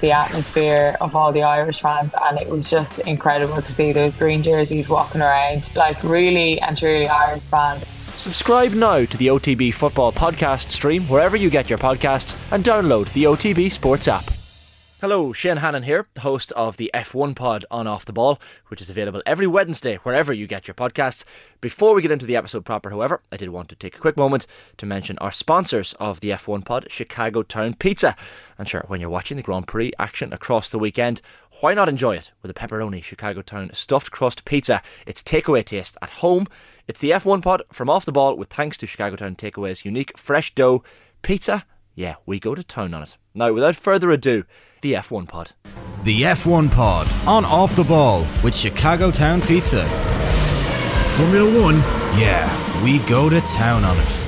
the atmosphere of all the Irish fans, and it was just incredible to see those green jerseys walking around, like really and truly Irish fans. Subscribe now to the OTB Football Podcast stream wherever you get your podcasts and download the OTB Sports app. Hello, Shane Hannon here, host of the F1 pod on Off the Ball, which is available every Wednesday wherever you get your podcasts. Before we get into the episode proper, however, I did want to take a quick moment to mention our sponsors of the F1 pod, Chicago Town Pizza. And sure, when you're watching the Grand Prix action across the weekend, why not enjoy it with a pepperoni Chicago Town stuffed crust pizza? It's takeaway taste at home. It's the F1 pod from Off the Ball with thanks to Chicago Town Takeaway's unique fresh dough pizza. Yeah, we go to town on it. Now, without further ado, the F1 Pod. The F1 Pod on Off the Ball with Chicago Town Pizza. Formula One? Yeah, we go to town on it.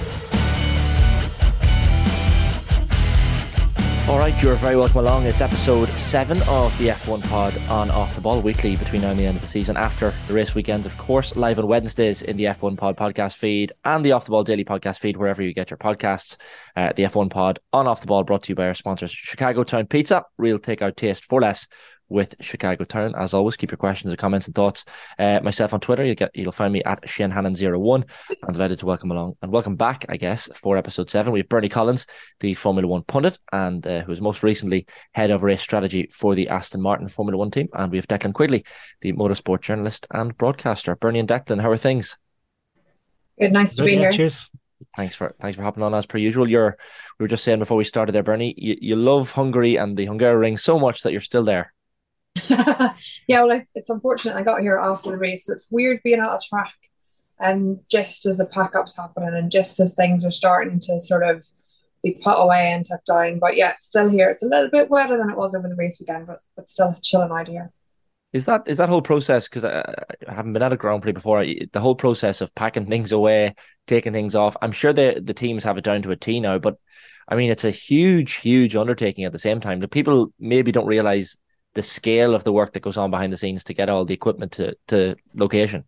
All right, you're very welcome along. It's episode seven of the F1 Pod on Off the Ball weekly between now and the end of the season. After the race weekends, of course, live on Wednesdays in the F1 Pod podcast feed and the Off the Ball daily podcast feed, wherever you get your podcasts. Uh, the F1 Pod on Off the Ball brought to you by our sponsors, Chicago Town Pizza, real takeout taste for less with Chicago Town. As always, keep your questions and comments and thoughts. Uh, myself on Twitter, you get you'll find me at ShaneHannon01. I'm delighted to welcome along and welcome back, I guess, for episode seven. We have Bernie Collins, the Formula One pundit, and uh, who was most recently head of race strategy for the Aston Martin Formula One team. And we have Declan Quigley, the motorsport journalist and broadcaster. Bernie and Declan, how are things? Good, nice to Good, be yeah, here. Cheers. Thanks for thanks for hopping on as per usual. You're we were just saying before we started there, Bernie. You, you love Hungary and the Hungaroring so much that you're still there. yeah, well, it's unfortunate I got here after the race, so it's weird being out of track and just as the pack up's happening and just as things are starting to sort of be put away and tucked down. But yeah, still here. It's a little bit wetter than it was over the race weekend, but but still chilling out here. Is that is that whole process? Because I, I haven't been at a Grand Prix before. The whole process of packing things away, taking things off. I'm sure the the teams have it down to a T now, but I mean it's a huge, huge undertaking at the same time. The people maybe don't realize the scale of the work that goes on behind the scenes to get all the equipment to to location.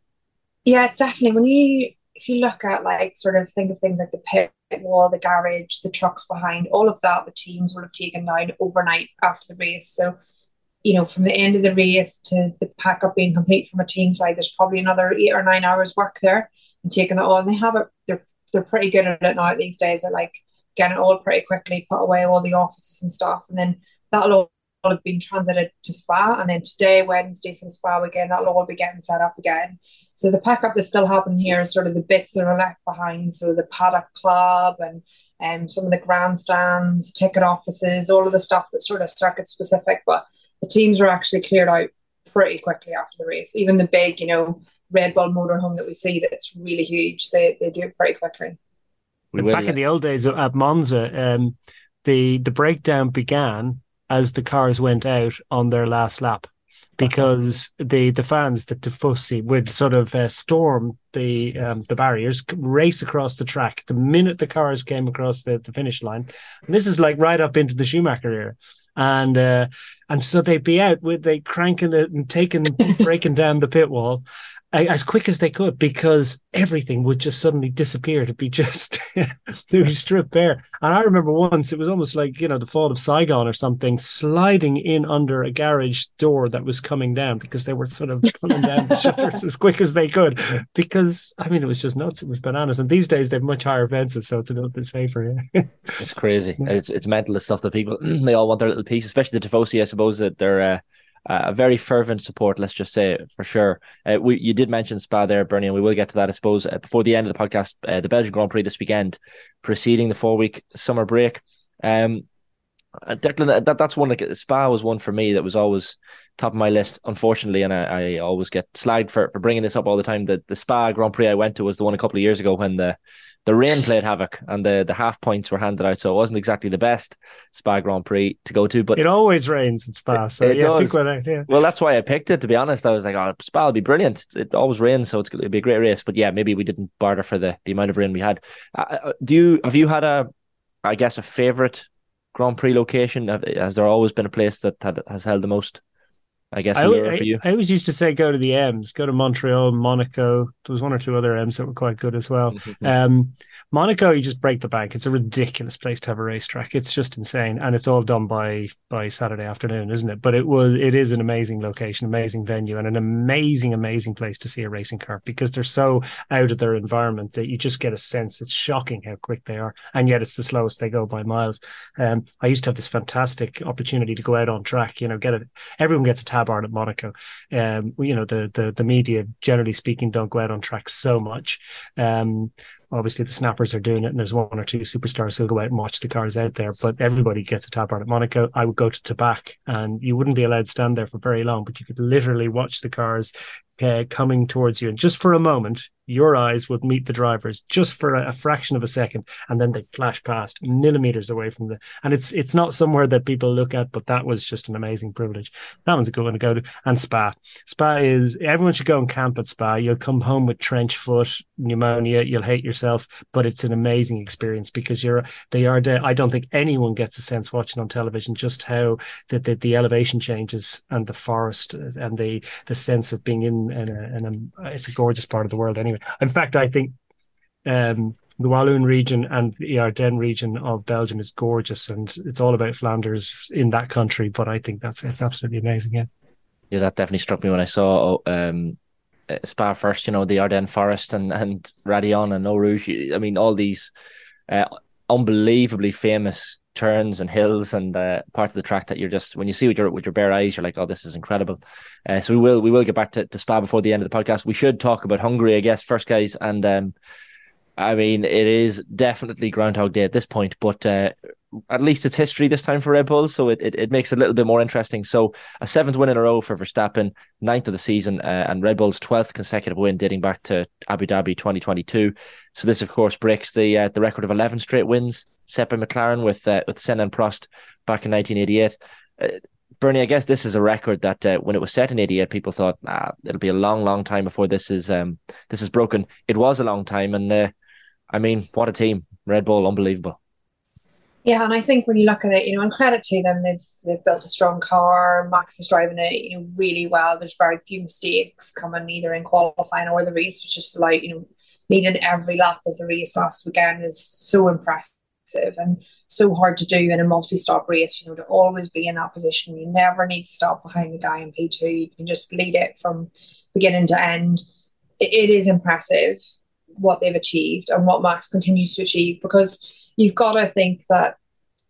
Yeah, it's definitely when you if you look at like sort of think of things like the pit wall, the garage, the trucks behind, all of that the teams will have taken down overnight after the race. So, you know, from the end of the race to the pack up being complete from a team side, there's probably another eight or nine hours work there and taking it all. And they have it they're they're pretty good at it now these days. They're like getting it all pretty quickly, put away all the offices and stuff, and then that'll have been transited to Spa, and then today, Wednesday, for the Spa weekend, that'll all be getting set up again. So the pack up that's still happening here is sort of the bits that are left behind. So the paddock club and um, some of the grandstands, ticket offices, all of the stuff that's sort of circuit specific. But the teams are actually cleared out pretty quickly after the race. Even the big, you know, Red Bull motorhome that we see that's really huge, they, they do it pretty quickly. We back in the old days at Monza, um, the the breakdown began as the cars went out on their last lap because the the fans, the Tifosi, would sort of uh, storm the um, the barriers, race across the track the minute the cars came across the, the finish line. And this is like right up into the Schumacher era, and uh, and so they'd be out with they cranking it and taking breaking down the pit wall as quick as they could because everything would just suddenly disappear to be just stripped bare. And I remember once it was almost like you know the fall of Saigon or something, sliding in under a garage door that was coming down because they were sort of pulling down the shutters as quick as they could. Because I mean, it was just nuts. It was bananas. And these days they've much higher fences, so it's a little bit safer. Yeah. It's crazy. It's it's mental the stuff that people they all want their little piece, especially the Tifosi. I suppose that they're uh, a very fervent support. Let's just say for sure. Uh, we you did mention Spa there, Bernie, and we will get to that. I suppose uh, before the end of the podcast, uh, the Belgian Grand Prix this weekend, preceding the four week summer break. Um, Declan, that that's one like Spa was one for me that was always top of my list, unfortunately, and I, I always get slagged for, for bringing this up all the time. The the Spa Grand Prix I went to was the one a couple of years ago when the the rain played havoc and the, the half points were handed out, so it wasn't exactly the best Spa Grand Prix to go to. But It always rains in Spa, so It yeah, does. pick. Yeah. well, that's why I picked it. To be honest, I was like, "Oh, Spa will be brilliant." It always rains, so it's going to be a great race. But yeah, maybe we didn't barter for the, the amount of rain we had. Uh, uh, do you have you had a, I guess, a favorite Grand Prix location? Has there always been a place that has held the most? I guess I, I, for you. I always used to say go to the M's, go to Montreal, Monaco. There was one or two other M's that were quite good as well. Um, Monaco, you just break the bank. It's a ridiculous place to have a racetrack. It's just insane, and it's all done by by Saturday afternoon, isn't it? But it was it is an amazing location, amazing venue, and an amazing, amazing place to see a racing car because they're so out of their environment that you just get a sense. It's shocking how quick they are, and yet it's the slowest they go by miles. Um, I used to have this fantastic opportunity to go out on track. You know, get it. Everyone gets a tabard at Monaco. Um, you know, the the the media, generally speaking, don't go out on track so much. Um, obviously the snappers are doing it and there's one or two superstars who'll go out and watch the cars out there but everybody gets a tabard at monaco. I would go to tabac and you wouldn't be allowed to stand there for very long but you could literally watch the cars uh, coming towards you. And just for a moment your eyes would meet the drivers just for a, a, fraction of a second and then they flash past millimeters away from the and it's it's not somewhere that people look at but that was just an amazing privilege. That one's a good one to go to. And spa. Spa is everyone should go and camp at spa. You'll come home with trench foot pneumonia you'll hate yourself but it's an amazing experience because you're they are de- i don't think anyone gets a sense watching on television just how the, the, the elevation changes and the forest and the the sense of being in, in, a, in it's a gorgeous part of the world anyway in fact, I think um, the Walloon region and the Ardennes region of Belgium is gorgeous, and it's all about Flanders in that country. But I think that's it's absolutely amazing. Yeah, yeah, that definitely struck me when I saw um, Spa first. You know, the Ardennes Forest and and Raidillon and Eau Rouge. I mean, all these uh, unbelievably famous turns and hills and uh, parts of the track that you're just when you see with your with your bare eyes, you're like, oh, this is incredible. Uh, so we will we will get back to, to Spa before the end of the podcast. We should talk about Hungary, I guess, first, guys. And um, I mean, it is definitely Groundhog Day at this point, but uh, at least it's history this time for Red Bull, so it, it, it makes it a little bit more interesting. So a seventh win in a row for Verstappen, ninth of the season, uh, and Red Bull's twelfth consecutive win dating back to Abu Dhabi 2022. So this, of course, breaks the uh, the record of eleven straight wins set by McLaren with uh, with Senna and Prost back in 1988. Uh, Bernie, I guess this is a record that uh, when it was set in '88, people thought ah, it'll be a long, long time before this is um, this is broken. It was a long time, and uh, I mean, what a team! Red Bull, unbelievable. Yeah, and I think when you look at it, you know, and credit to them, they've they've built a strong car. Max is driving it, you know, really well. There's very few mistakes coming either in qualifying or the race, which is like you know, leading every lap of the race last weekend is so impressive and so hard to do in a multi-stop race. You know, to always be in that position. You never need to stop behind the guy in P two. You can just lead it from beginning to end. it, it is impressive what they've achieved and what Max continues to achieve because you've got to think that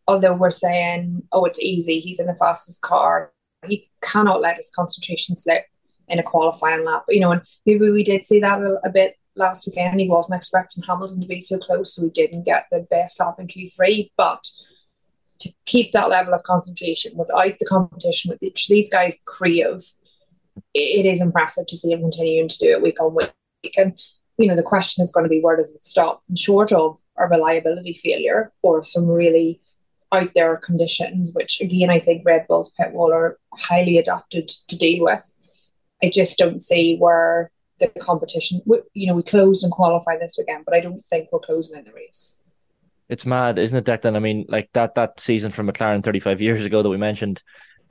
although we're saying, oh, it's easy, he's in the fastest car, he cannot let his concentration slip in a qualifying lap. You know, and maybe we did see that a, a bit last weekend. He wasn't expecting Hamilton to be so close, so he didn't get the best lap in Q3. But to keep that level of concentration without the competition, with each these guys creative, it is impressive to see him continuing to do it week on week. And you know, the question is going to be where does it stop? And short of a reliability failure or some really out there conditions, which again I think Red Bull's pit wall are highly adapted to deal with. I just don't see where the competition. You know, we closed and qualified this weekend, but I don't think we're closing in the race. It's mad, isn't it, Declan? I mean, like that that season from McLaren 35 years ago that we mentioned,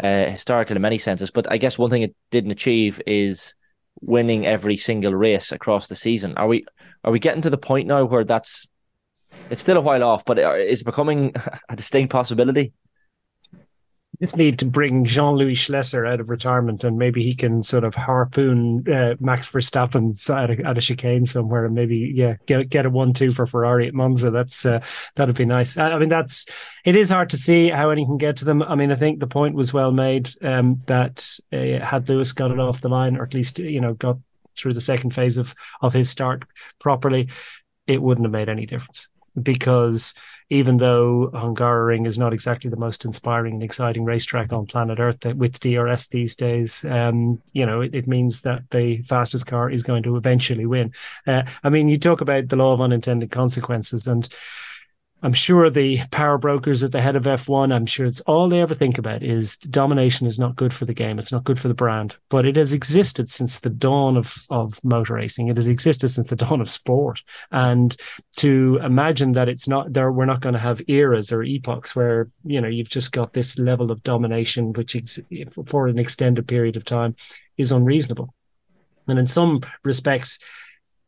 uh, historical in many senses. But I guess one thing it didn't achieve is winning every single race across the season. Are we are we getting to the point now where that's it's still a while off, but is becoming a distinct possibility? Just need to bring Jean Louis Schlesser out of retirement and maybe he can sort of harpoon uh, Max Verstappen at a, at a chicane somewhere and maybe yeah get get a one two for Ferrari at Monza. That's uh, that'd be nice. I, I, mean that's it is hard to see how anyone can get to them. I mean I think the point was well made um, that uh, had Lewis got it off the line or at least you know got through the second phase of of his start properly, it wouldn't have made any difference because even though Hungaroring is not exactly the most inspiring and exciting racetrack on planet Earth with DRS these days, um, you know, it, it, means that the fastest car is going to eventually win. Uh, I mean, you talk about the law of unintended consequences and I'm sure the power brokers at the head of F1, I'm sure it's all they ever think about is domination is not good for the game. It's not good for the brand. But it has existed since the dawn of, of motor racing. It has existed since the dawn of sport. And to imagine that it's not there, we're not going to have eras or epochs where, you know, you've just got this level of domination, which ex- for an extended period of time is unreasonable. And in some respects,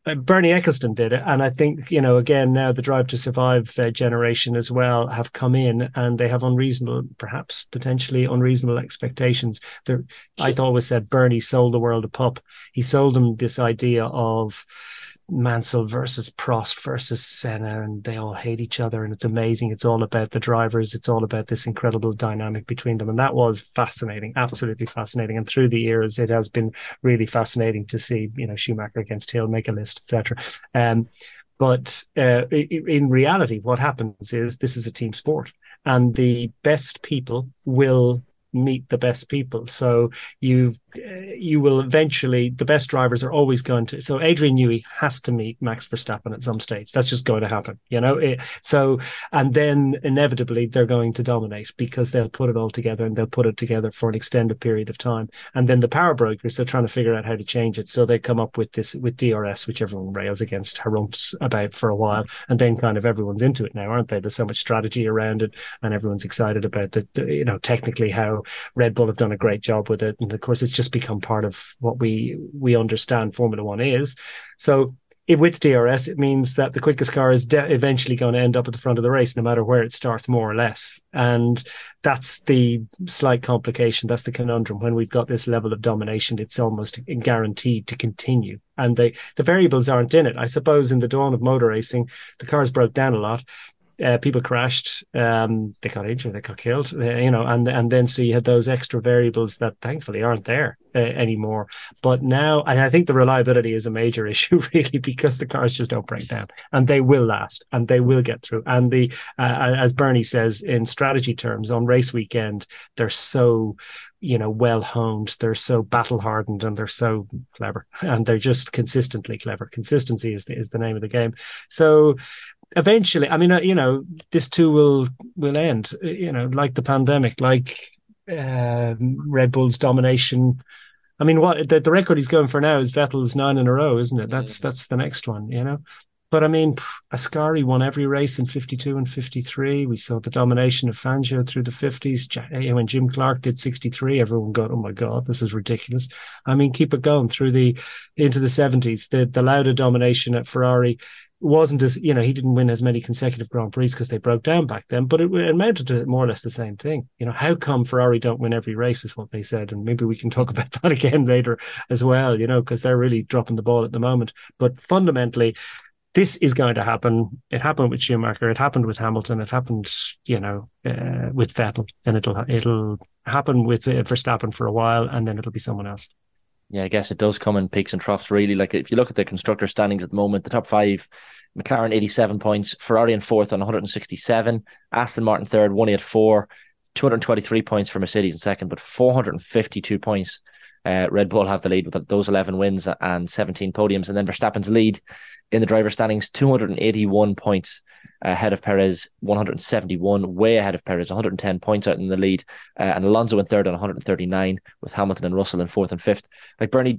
Bernie Ecclestone did it, and I think you know again now the Drive to Survive uh, generation as well have come in, and they have unreasonable, perhaps potentially unreasonable expectations. There, I always said Bernie sold the world a pup. He sold them this idea of Mansell versus Prost versus Senna, and they all hate each other, and it's amazing. It's all about the drivers. It's all about this incredible dynamic between them, and that was fascinating, absolutely fascinating. And through the years, it has been really fascinating to see, you know, Schumacher against Hill make a list, etc. Um, but uh, in reality, what happens is this is a team sport, and the best people will meet the best people. So you uh, you will eventually the best drivers are always going to. So Adrian Newey has to meet Max Verstappen at some stage. That's just going to happen, you know. It, so and then inevitably they're going to dominate because they'll put it all together and they'll put it together for an extended period of time. And then the power brokers are trying to figure out how to change it. So they come up with this with DRS, which everyone rails against, harumphs about for a while, and then kind of everyone's into it now, aren't they? There's so much strategy around it, and everyone's excited about the, you know technically how Red Bull have done a great job with it, and of course, it's just become part of what we we understand Formula One is. So if with DRS, it means that the quickest car is de- eventually going to end up at the front of the race, no matter where it starts, more or less. And that's the slight complication. That's the conundrum. When we've got this level of domination, it's almost guaranteed to continue. And the, the variables aren't in it. I suppose in the dawn of motor racing, the cars broke down a lot uh, people crashed, um, they got injured, they got killed, uh, you know, and and then so you had those extra variables that thankfully aren't there uh, anymore. But now, and I think the reliability is a major issue really because the cars just don't break down, and they will last, and they will get through. And the uh, as Bernie says in strategy terms on race weekend, they're so you know well honed they're so battle hardened and they're so clever and they're just consistently clever consistency is the, is the name of the game so eventually, I mean, uh, you know, this too will will end. Uh, you know, like the pandemic, like uh, Red Bull's domination. I mean, what the, the record he's going for now is Vettel's nine in a row, isn't it? That's that's the next one, you know. But I mean, Ascari won every race in 52 and 53. We saw the domination of Fangio through the 50s. Eh, when Jim Clark did 63, everyone got, oh my God, this is ridiculous. I mean, keep it going through the into the 70s. The, the Lauda domination at Ferrari wasn't as you know he didn't win as many consecutive Grand Prix because they broke down back then, but it, it, amounted to more or less the same thing. You know, how come Ferrari don't win every race is what they said, and maybe we can talk about that again later as well. You know, because they're really dropping the ball at the moment. But fundamentally, this is going to happen. It happened with Schumacher. It happened with Hamilton. It happened, you know, uh, with Vettel, and it'll it'll happen with uh, Verstappen for a while, and then it'll be someone else. Yeah, I guess it does come in peaks and troughs, really. Like if you look at the constructor standings at the moment, the top five, McLaren 87 points, Ferrari in fourth on 167, Aston Martin third, 184, 223 points for Mercedes in second, but 452 points. Uh, Red Bull have the lead with those 11 wins and 17 podiums. And then Verstappen's lead in the driver standings, 281 points ahead of Perez, 171, way ahead of Perez, 110 points out in the lead. Uh, and Alonso in third on 139, with Hamilton and Russell in fourth and fifth. Like Bernie,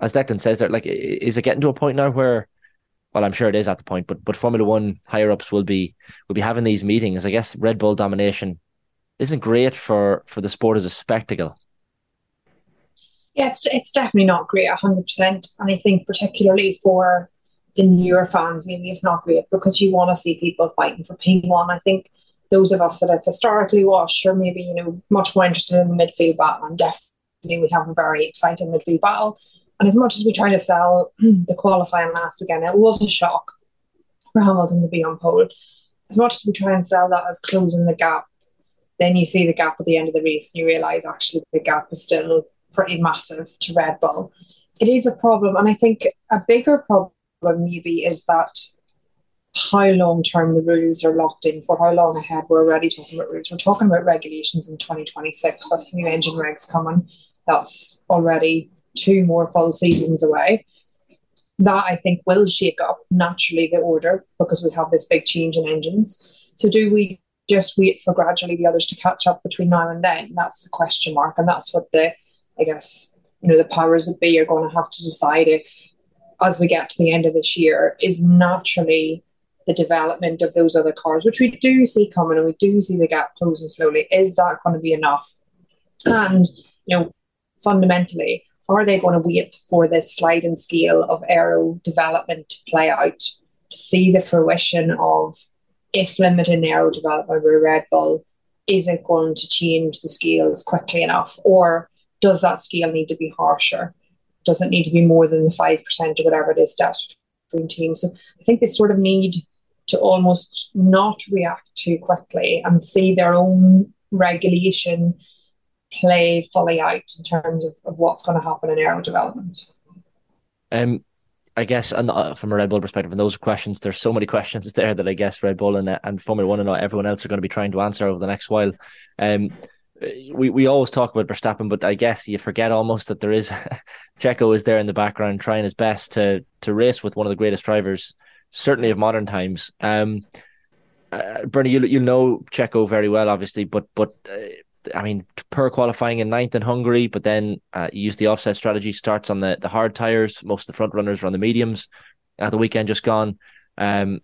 as Declan says there, like, is it getting to a point now where, well, I'm sure it is at the point, but but Formula One higher ups will be will be having these meetings. I guess Red Bull domination isn't great for for the sport as a spectacle. Yeah, it's, it's definitely not great, 100%. And I think, particularly for the newer fans, maybe it's not great because you want to see people fighting for P1. I think those of us that have historically watched are maybe, you know, much more interested in the midfield battle. And definitely we have a very exciting midfield battle. And as much as we try to sell the qualifying last weekend, it was a shock for Hamilton to be on pole. As much as we try and sell that as closing the gap, then you see the gap at the end of the race and you realise actually the gap is still pretty massive to Red Bull. It is a problem. And I think a bigger problem maybe is that how long term the rules are locked in for, how long ahead we're already talking about rules. We're talking about regulations in 2026. That's the new engine regs coming. That's already two more full seasons away. that I think will shake up naturally the order because we have this big change in engines. So do we just wait for gradually the others to catch up between now and then? That's the question mark, and that's what the I guess you know the powers that be are going to have to decide if, as we get to the end of this year, is naturally the development of those other cars, which we do see coming, and we do see the gap closing slowly. Is that going to be enough? And you know, fundamentally, are they going to wait for this sliding scale of aero development to play out to see the fruition of if limited aero development with Red Bull, is it going to change the scales quickly enough? Or does that scale need to be harsher? Does it need to be more than the 5% or whatever it is steps between teams? So I think they sort of need to almost not react too quickly and see their own regulation play fully out in terms of, of what's going to happen in aero development. Um, I guess, and uh, from a Red Bull perspective, and those questions, there's so many questions there that I guess Red Bull and and Formula One and everyone else are going to be trying to answer over the next while. Um, we, we always talk about Verstappen, but I guess you forget almost that there is Checo is there in the background trying his best to to race with one of the greatest drivers, certainly of modern times. Um, uh, Bernie, you you know Checo very well, obviously, but but uh, I mean, per qualifying in ninth in Hungary, but then uh, you use the offset strategy, starts on the the hard tires. Most of the front runners are on the mediums. At the weekend just gone, um,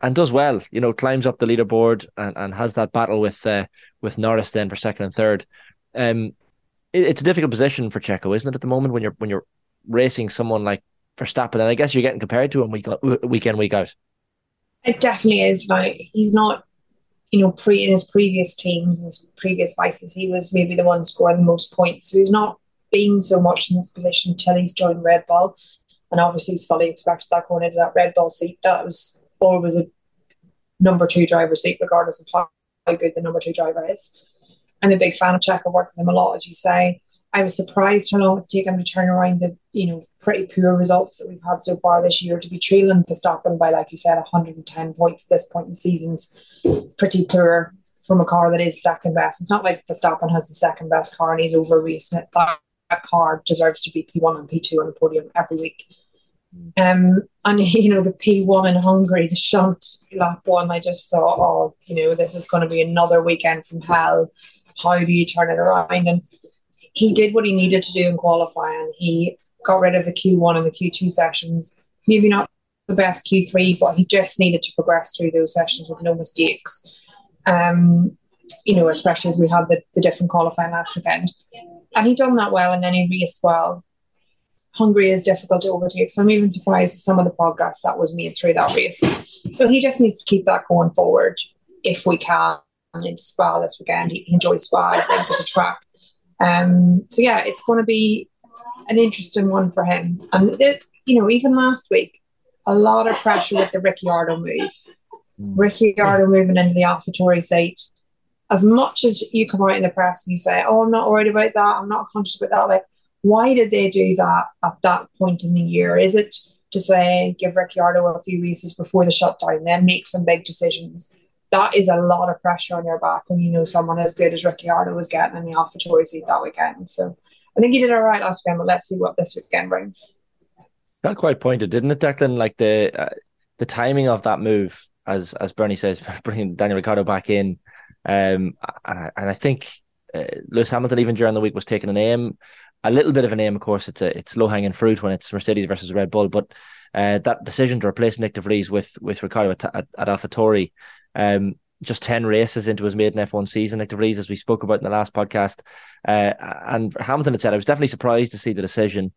and does well. You know, climbs up the leaderboard and, and has that battle with uh, with Norris then for second and third. Um, it, it's a difficult position for Checo, isn't it? At the moment when you're when you're racing someone like Verstappen, and I guess you're getting compared to him week week in week out. It definitely is. Like he's not, you know, pre in his previous teams his previous vices, he was maybe the one scoring the most points. So he's not been so much in this position until he's joined Red Bull. And obviously he's fully expected that going into that Red Bull seat. That was always a number two driver seat, regardless of how, good the number two driver is. I'm a big fan of Checo. I work with him a lot, as you say. I was surprised how long it's taken him to turn around the, you know, pretty poor results that we've had so far this year. To be trailing to Verstappen by, like you said, 110 points at this point in the season's pretty poor from a car that is second best. It's not like Verstappen has the second best car and he's over racing it. That, that car deserves to be P1 and P2 on the podium every week. Um, and you know the P1 in Hungary, the shunt lap one, I just thought, oh, you know, this is going to be another weekend from hell. How do you turn it around? And he did what he needed to do in qualifying. He got rid of the Q1 and the Q2 sessions. Maybe not the best Q3, but he just needed to progress through those sessions with no mistakes. Um, you know, especially as we had the, the different qualifying last weekend. And he done that well, and then he raced well. Hungary is difficult to overtake. So I'm even surprised at some of the progress that was made through that race. So he just needs to keep that going forward if we can And into Spa this weekend. He enjoys Spa, I think, as a track. Um, so yeah, it's going to be an interesting one for him. And it, you know, even last week, a lot of pressure with the Ricciardo move. Mm. Ricciardo moving into the AlphaTauri seat. As much as you come out in the press and you say, "Oh, I'm not worried about that. I'm not conscious about that," like why did they do that at that point in the year? Is it to say give Ricciardo a few races before the shutdown, then make some big decisions? That is a lot of pressure on your back when you know someone as good as Ricciardo was getting in the AlphaTauri seat that weekend. So I think he did all right last weekend, but let's see what this weekend brings. Got quite pointed, didn't it, Declan? Like the uh, the timing of that move, as as Bernie says, bringing Daniel Ricciardo back in, um, and I, and I think uh, Lewis Hamilton even during the week was taking an aim a little bit of a name, of course. It's a it's low hanging fruit when it's Mercedes versus Red Bull, but uh, that decision to replace Nick De Vries with with Ricciardo at, at, at AlphaTauri, um, just ten races into his maiden F1 season, Nick De Vries, as we spoke about in the last podcast, uh, and Hamilton had said I was definitely surprised to see the decision.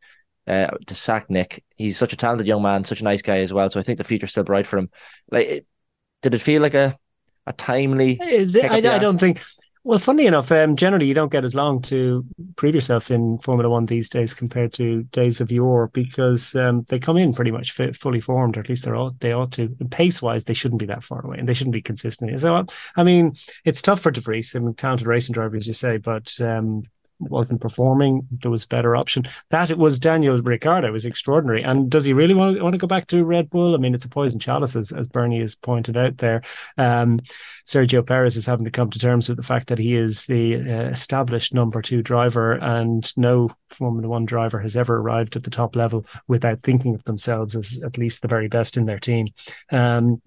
Uh, to sack Nick, he's such a talented young man, such a nice guy as well. So I think the future's still bright for him. Like, it, did it feel like a a timely? I, I, I don't think well, funny enough, um, generally you don't get as long to prove yourself in Formula One these days compared to days of yore because um, they come in pretty much fully formed, or at least they ought they ought to. Pace wise, they shouldn't be that far away, and they shouldn't be consistent. So, I mean, it's tough for De Vries. I mean, talented racing driver, as you say, but um, wasn't performing, there was a better option. That it was Daniel Ricciardo was extraordinary. And does he really want, want to go back to Red Bull? I mean, it's a poison chalice, as, as Bernie has pointed out there. Um, Sergio Perez is having to come to terms with the fact that he is the uh, established number two driver, and no Formula One driver has ever arrived at the top level without thinking of themselves as at least the very best in their team. Um,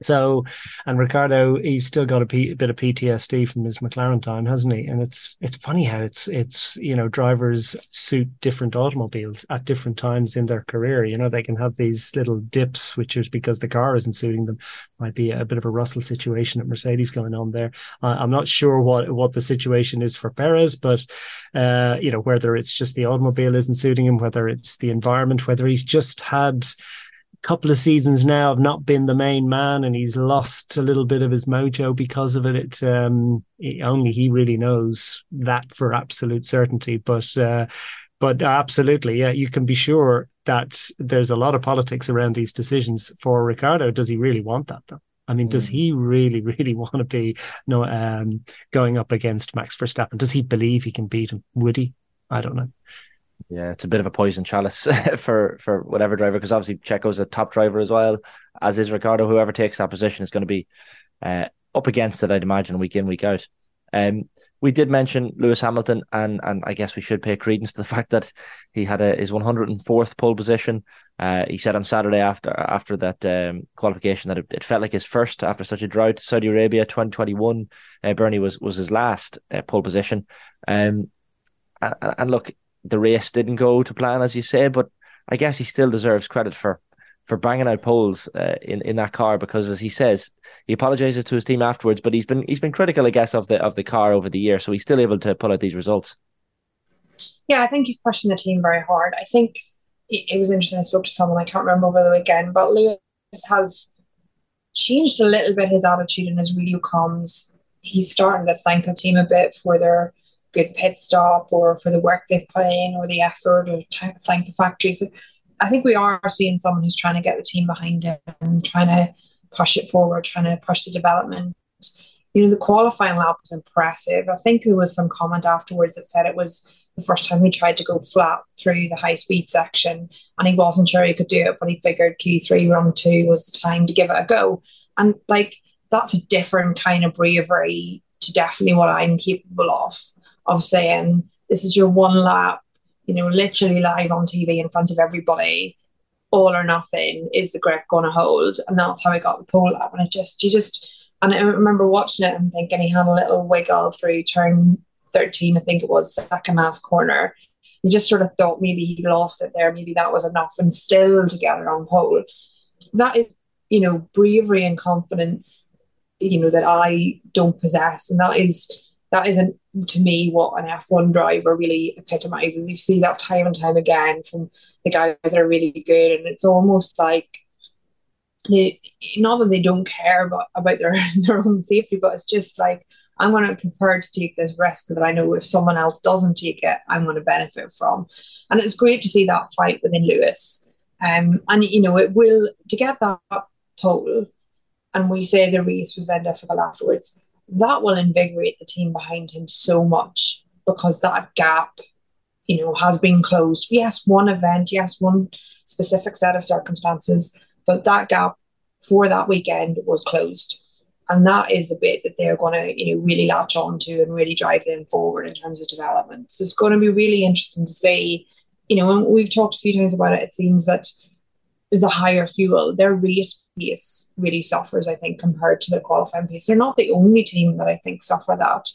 so, and Ricciardo, he's still got a, bit of PTSD from his McLaren time, hasn't he? And it's it's funny how it's it's you know drivers suit different automobiles at different times in their career. You know, they can have these little dips, which is because the car isn't suiting them. Might be a bit of a Russell situation at Mercedes going on there. I'm not sure what what the situation is for Perez, but uh, you know whether it's just the automobile isn't suiting him, whether it's the environment, whether he's just had couple of seasons now have not been the main man and he's lost a little bit of his mojo because of it. it um, only he really knows that for absolute certainty. But uh, but absolutely, yeah, you can be sure that there's a lot of politics around these decisions for Ricciardo, Does he really want that though? I mean, mm. does he really, really want to be you know, um, going up against Max Verstappen? Does he believe he can beat him? Would he? I don't know. Yeah, it's a bit of a poison chalice for for whatever driver because obviously Checo's a top driver as well, as is Ricciardo. Whoever takes that position is going to be uh, up against it, I'd imagine, week in week out. Um, we did mention Lewis Hamilton, and and I guess we should pay credence to the fact that he had a, his 104th pole position. Uh, he said on Saturday after after that um, qualification that it, it, felt like his first after such a drought. Saudi Arabia 2021, uh, Bernie was was his last uh, pole position. Um, and, and look, the race didn't go to plan, as you say, but I guess he still deserves credit for for banging out poles uh, in in that car because, as he says, he apologizes to his team afterwards. But he's been he's been critical, I guess, of the of the car over the year, so he's still able to pull out these results. Yeah, I think he's pushing the team very hard. I think it, it was interesting. I spoke to someone I can't remember over the weekend, but Lewis has changed a little bit his attitude and his video comms. He's starting to thank the team a bit for their good pit stop or for the work they've put in or the effort or thank the factory. So I think we are seeing someone who's trying to get the team behind him trying to push it forward, trying to push the development. You know, the qualifying lap was impressive. I think there was some comment afterwards that said it was the first time he tried to go flat through the high speed section and he wasn't sure he could do it, but he figured Q3 run two was the time to give it a go. And like that's a different kind of bravery to definitely what I'm capable of of saying this is your one lap, you know, literally live on TV in front of everybody, all or nothing is the grip going to hold, and that's how I got the pole lap. And I just, you just, and I remember watching it and thinking he had a little wiggle through turn thirteen, I think it was second last corner. You just sort of thought maybe he lost it there, maybe that was enough, and still to get it on pole. That is, you know, bravery and confidence, you know, that I don't possess, and that is that isn't to me what an F1 driver really epitomizes. You see that time and time again from the guys that are really good, and it's almost like they not that they don't care about, about their their own safety, but it's just like I'm going to prepare to take this risk that I know if someone else doesn't take it, I'm going to benefit from. And it's great to see that fight within Lewis. Um, and you know, it will to get that pole, and we say the race was then difficult afterwards that will invigorate the team behind him so much because that gap, you know, has been closed. Yes, one event, yes, one specific set of circumstances, but that gap for that weekend was closed. And that is the bit that they're going to, you know, really latch on to and really drive them forward in terms of development. So it's going to be really interesting to see, you know, and we've talked a few times about it. It seems that the higher fuel, their race pace really suffers, I think, compared to the qualifying pace. They're not the only team that I think suffer that.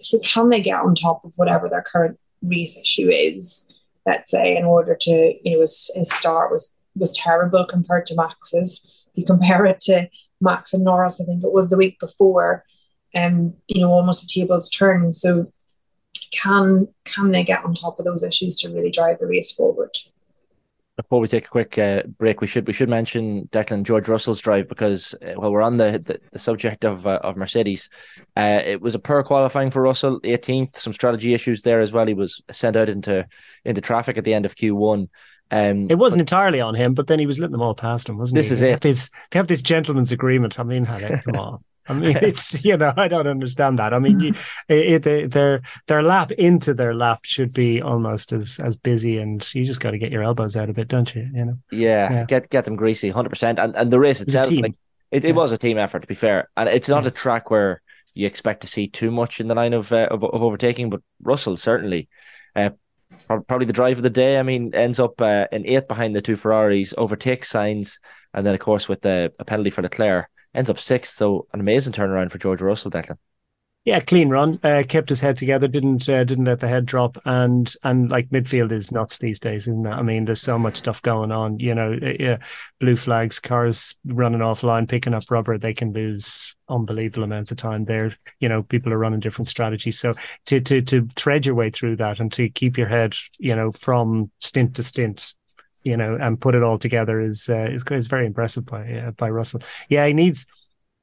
So can they get on top of whatever their current race issue is, let's say, in order to, you know, his, his start was was terrible compared to Max's. If you compare it to Max and Norris, I think it was the week before, um, you know, almost the tables turned. So can can they get on top of those issues to really drive the race forward? Before we take a quick uh, break, we should we should mention Declan George Russell's drive because uh, while we're on the the, the subject of uh, of Mercedes, uh, it was a poor qualifying for Russell, 18th. Some strategy issues there as well. He was sent out into into traffic at the end of Q1. Um, it wasn't but, entirely on him, but then he was letting them all past him, wasn't this he? This is they it. Have this, they have this gentleman's agreement. I mean, come on. I mean, it's you know, I don't understand that. I mean, you, it, it, their their lap into their lap should be almost as as busy, and you just got to get your elbows out a bit, don't you? You know. Yeah, yeah. get get them greasy, hundred percent. And and the race itself, it, like, it, it yeah. was a team effort to be fair, and it's not yeah. a track where you expect to see too much in the line of uh, of, of, overtaking, but Russell certainly. Uh, probably the drive of the day. I mean, ends up uh, in eighth behind the two Ferraris, overtakes Sainz, and then of course with the a penalty for Leclerc, ends up sixth. So an amazing turnaround for George Russell, Declan. Yeah, clean run. Uh, kept his head together. Didn't uh, didn't let the head drop. And and like midfield is nuts these days, isn't it? I mean, there's so much stuff going on. You know, uh, yeah, blue flags, cars running offline, picking up rubber. They can lose unbelievable amounts of time there. You know, people are running different strategies. So to to to thread your way through that and to keep your head, you know, from stint to stint you know, and put it all together is uh, is is very impressive by uh, by Russell. Yeah, he needs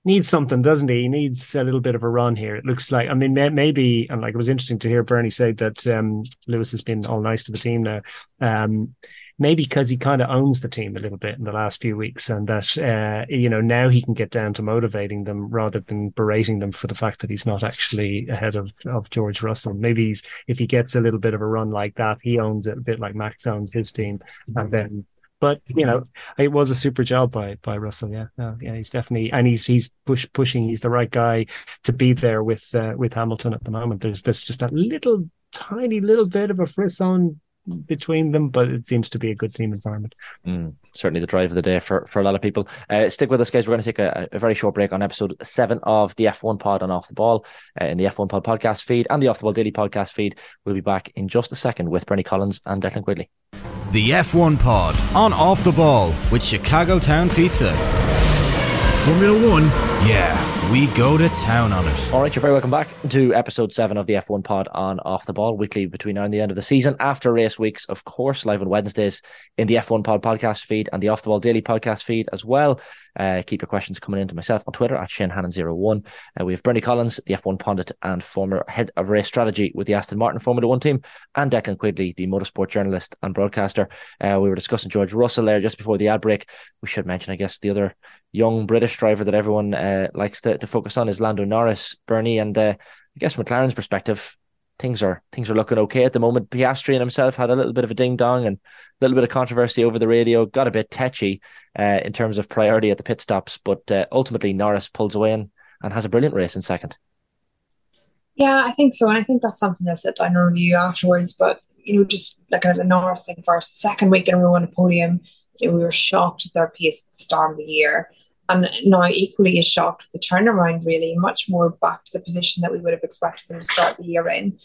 needs something, doesn't he? He needs a little bit of a run here. It looks like. I mean, maybe and like it was interesting to hear Bernie say that um, Lewis has been all nice to the team now. Um, maybe because he kind of owns the team a little bit in the last few weeks, and that uh, you know now he can get down to motivating them rather than berating them for the fact that he's not actually ahead of of George Russell. Maybe he's if he gets a little bit of a run like that, he owns it a bit like Max owns his team, and then but you know, it was a super job by by Russell. Yeah, yeah, he's definitely and he's he's push pushing. He's the right guy to be there with uh, with Hamilton at the moment. There's there's just a little tiny little bit of a frisson between them, but it seems to be a good team environment. Mm, certainly the drive of the day for, for a lot of people. Uh, stick with us, guys. We're going to take a, a, very short break on episode seven of the F1 Pod on Off the Ball uh, in the F1 Pod podcast feed and the Off the Ball Daily podcast feed. We'll be back in just a second with Bernie Collins and Declan Quigley. The F1 Pod on Off the Ball with Chicago Town Pizza. Formula One? Yeah, we go to town on it. All right, you're very welcome back to episode seven of the F1 Pod on Off the Ball, weekly between now and the end of the season. After race weeks, of course, live on Wednesdays in the F1 Pod podcast feed and the Off the Ball Daily podcast feed as well. Uh, keep your questions coming in to myself on Twitter at ShaneHannon01. Uh, we have Bernie Collins, the F1 pundit and former head of race strategy with the Aston Martin Formula One team, and Declan Quigley, the motorsport journalist and broadcaster. Uh, we were discussing George Russell there just before the ad break. We should mention, I guess, the other young British driver that everyone uh, likes to, to focus on is Lando Norris, Bernie, and uh, I guess from McLaren's perspective, things are things are looking okay at the moment. Piastri and himself had a little bit of a ding dong and a little bit of controversy over the radio, got a bit tetchy uh, in terms of priority at the pit stops, but uh, ultimately Norris pulls away and, and has a brilliant race in second. Yeah, I think so, and I think that's something that's sit down and review afterwards. But you know, just looking at the Norris thing first, second week in a row on a podium, we were shocked at their pace at the start of the year and now equally as shocked with the turnaround, really, much more back to the position that we would have expected them to start the year in.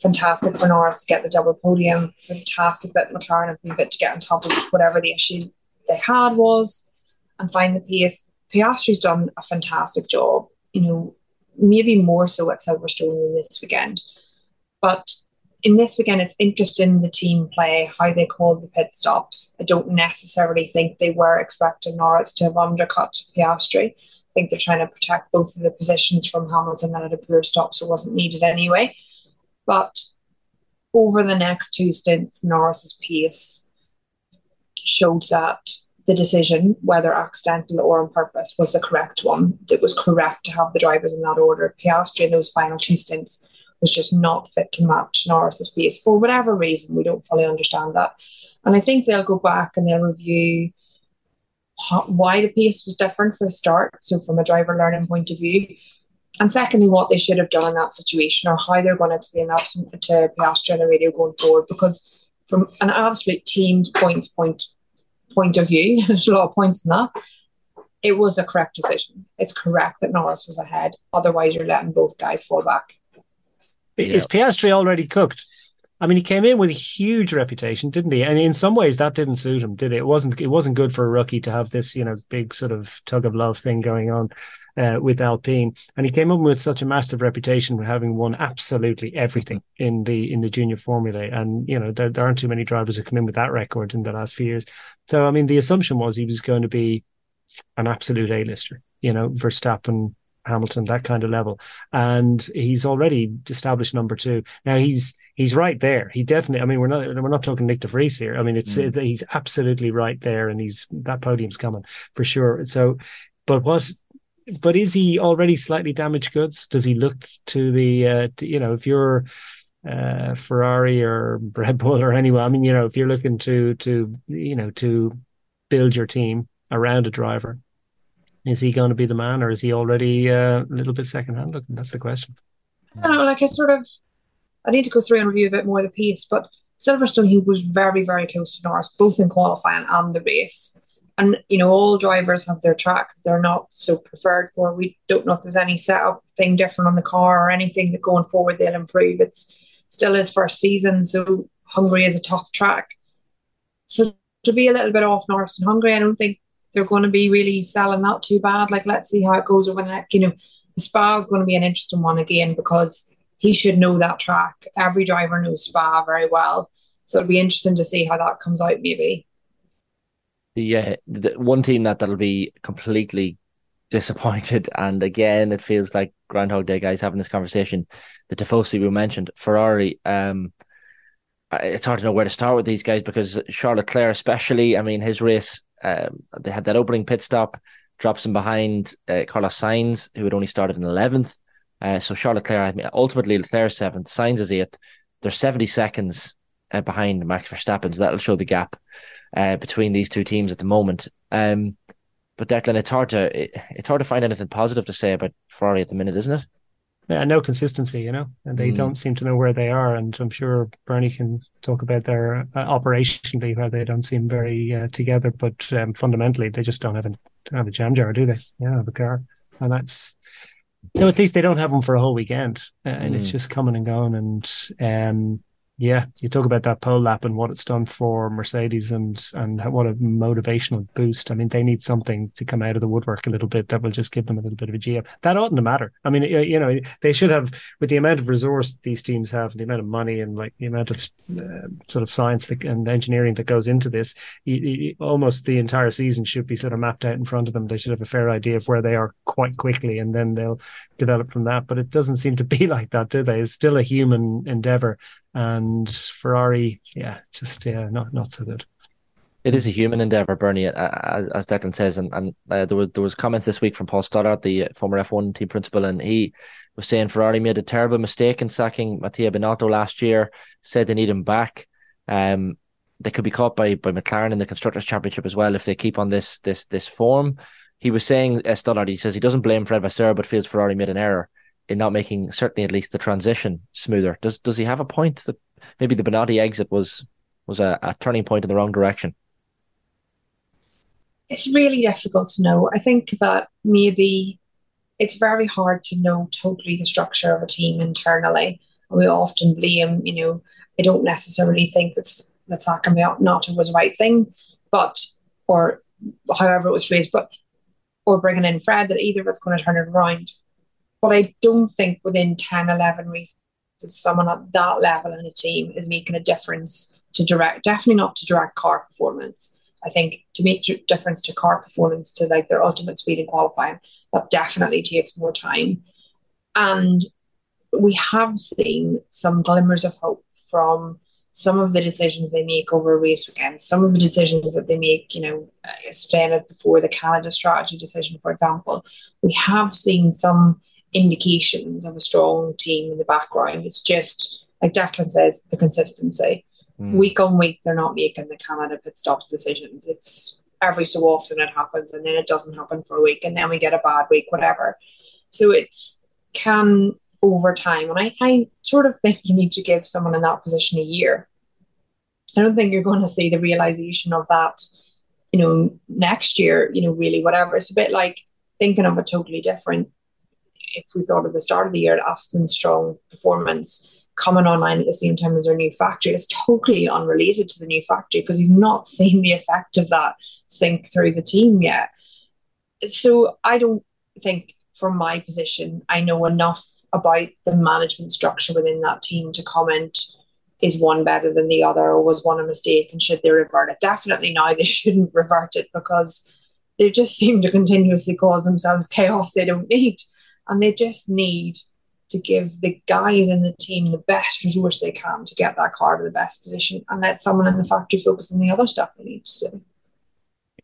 Fantastic for Norris to get the double podium. Fantastic that McLaren have been fit to get on top of whatever the issue they had was and find the pace. Piastri's done a fantastic job, you know, maybe more so at Silverstone than this weekend. But in this weekend, it's interesting the team play, how they call the pit stops. I don't necessarily think they were expecting Norris to have undercut Piastri. I think they're trying to protect both of the positions from Hamilton that had a poor stop, so it wasn't needed anyway. But over the next two stints, Norris's pace showed that the decision, whether accidental or on purpose, was the correct one. It was correct to have the drivers in that order. Piastri in those final two stints was just not fit to match Norris's pace for whatever reason. We don't fully understand that. And I think they'll go back and they'll review why the pace was different for a start. So, from a driver learning point of view. And secondly, what they should have done in that situation or how they're going to explain that to, to Piastri on the radio going forward. Because, from an absolute team's points point point of view, there's a lot of points in that. It was a correct decision. It's correct that Norris was ahead. Otherwise, you're letting both guys fall back. Is Piastri already cooked? I mean, he came in with a huge reputation, didn't he? And in some ways, that didn't suit him, did it? It wasn't. It wasn't good for a rookie to have this, you know, big sort of tug of love thing going on uh, with Alpine. And he came up with such a massive reputation for having won absolutely everything in the in the junior formula. And you know, there, there aren't too many drivers who come in with that record in the last few years. So, I mean, the assumption was he was going to be an absolute A-lister. You know, Verstappen Hamilton, that kind of level. And he's already established number two. Now he's he's right there. He definitely. I mean, we're not we're not talking Nick de Vries here. I mean, it's mm. it, he's absolutely right there, and he's that podium's coming for sure. So, but what but is he already slightly damaged goods? Does he look to the uh, to, you know if you're uh, Ferrari or Red Bull or anyone? I mean, you know, if you're looking to to you know to build your team around a driver, is he going to be the man, or is he already uh, a little bit secondhand looking? That's the question. I don't know. Like I sort of, I need to go through and review a bit more of the piece, but Silverstone he was very very close to Norris, both in qualifying and the race. And you know, all drivers have their track they're not so preferred for. We don't know if there's any setup thing different on the car or anything that going forward they'll improve. It's still his first season, so Hungary is a tough track. So to be a little bit off Norris and Hungary, I don't think they're going to be really selling that too bad. Like, let's see how it goes over the next. You know, the Spa is going to be an interesting one again because he should know that track. Every driver knows Spa very well, so it'll be interesting to see how that comes out. Maybe the, uh, the one team that that'll be completely disappointed, and again, it feels like Groundhog Day guys having this conversation. The Tifosi we mentioned, Ferrari. Um, it's hard to know where to start with these guys because Charles Leclerc, especially, I mean, his race, um, they had that opening pit stop, drops him behind uh, Carlos Sainz, who had only started in eleventh. Uh, so Charles Leclerc, ultimately Leclerc seventh, Sainz is eighth. They're seventy seconds uh, behind Max Verstappen, so that'll show the gap uh, between these two teams at the moment. Um, but Declan, it's hard to it, it's hard to find anything positive to say about Ferrari at the minute, isn't it? Yeah, no consistency, you know, and they mm. don't seem to know where they are. And I'm sure Bernie can talk about their uh, operationally where they don't seem very uh, together, but um, fundamentally they just don't have a don't have a jam jar, do they? Yeah, have a car, and that's so at least they don't have them for a whole weekend, and mm. it's just coming and going. And um, yeah, you talk about that pole lap and what it's done for Mercedes and and what a motivational boost. I mean, they need something to come out of the woodwork a little bit that will just give them a little bit of a G up. That oughtn't to matter. I mean, you know, they should have with the amount of resource these teams have, the amount of money and like the amount of uh, sort of science that, and engineering that goes into this. You, you, almost the entire season should be sort of mapped out in front of them. They should have a fair idea of where they are quite quickly, and then they'll develop from that. But it doesn't seem to be like that, do they? It's still a human endeavor and Ferrari, yeah, just yeah, not not so good. It is a human endeavor, Bernie, as, Declan says, and, and uh, there was there was comments this week from Paul Stoddart, the former F one team principal, and he was saying Ferrari made a terrible mistake in sacking Mattia Binotto last year. Said they need him back. Um, they could be caught by by McLaren in the constructors' championship as well if they keep on this this this form. He was saying uh, he says he doesn't blame Fred Vasseur, but feels Ferrari made an error in not making certainly at least the transition smoother. Does does he have a point that maybe the Binotto exit was was a, a turning point in the wrong direction? It's really difficult to know. I think that maybe it's very hard to know totally the structure of a team internally. We often blame, you know, I don't necessarily think that's that not was the right thing, but or however it was phrased, but or bringing in Fred that either of us going to turn it around. But I don't think within 10, 11 races, someone at that level in a team is making a difference to direct, definitely not to direct car performance. I think to make a difference to car performance, to like their ultimate speed in qualifying, that definitely takes more time. And we have seen some glimmers of hope from some of the decisions they make over a race weekend, some of the decisions that they make, you know, uh, explained it before the Canada strategy decision, for example. We have seen some indications of a strong team in the background. It's just like Declan says, the consistency. Mm. Week on week, they're not making the Canada pit stops decisions. It's every so often it happens, and then it doesn't happen for a week, and then we get a bad week, whatever. So it's can over time, and I, I sort of think you need to give someone in that position a year. I don't think you're going to see the realization of that, you know, next year. You know, really, whatever. It's a bit like thinking of a totally different if we thought at the start of the year, Aston's strong performance coming online at the same time as our new factory is totally unrelated to the new factory because you've not seen the effect of that sink through the team yet. So I don't think from my position I know enough about the management structure within that team to comment is one better than the other or was one a mistake and should they revert it? Definitely now they shouldn't revert it because they just seem to continuously cause themselves chaos they don't need and they just need to give the guys in the team the best resource they can to get that car to the best position and let someone in the factory focus on the other stuff they need to do.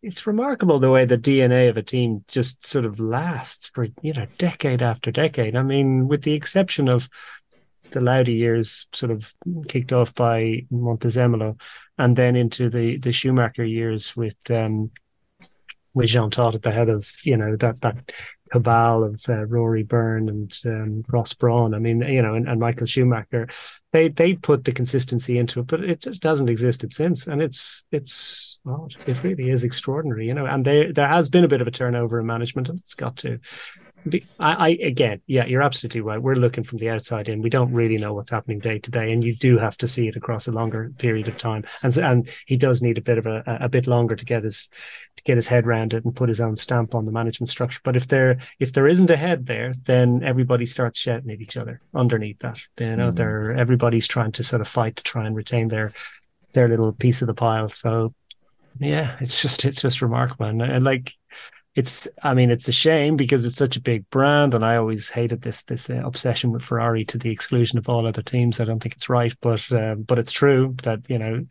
it's remarkable the way the DNA of a team just sort of lasts for you know decade after decade. I mean, with the exception of the Lauda years, sort of kicked off by Montezemolo, and then into the the Schumacher years with um, with Jean Todt at the head of you know that that cabal of uh, Rory Byrne and um, Ross Brawn. I mean, you know, and, and, Michael Schumacher, they they put the consistency into it, but it just hasn't existed since. And it's it's it really is extraordinary, you know. And there there has been a bit of a turnover in management, and it's got to. I, I again, yeah, you're absolutely right. We're looking from the outside in. We don't really know what's happening day to day, and you do have to see it across a longer period of time. And so, and he does need a bit of a, a bit longer to get his to get his head around it and put his own stamp on the management structure. But if there if there isn't a head there, then everybody starts shouting at each other underneath that. You know, mm. they're everybody's trying to sort of fight to try and retain their their little piece of the pile. So yeah, it's just it's just remarkable, and, and like it's i mean it's a shame because it's such a big brand and i always hated this this uh, obsession with ferrari to the exclusion of all other teams i don't think it's right but uh, but it's true that you know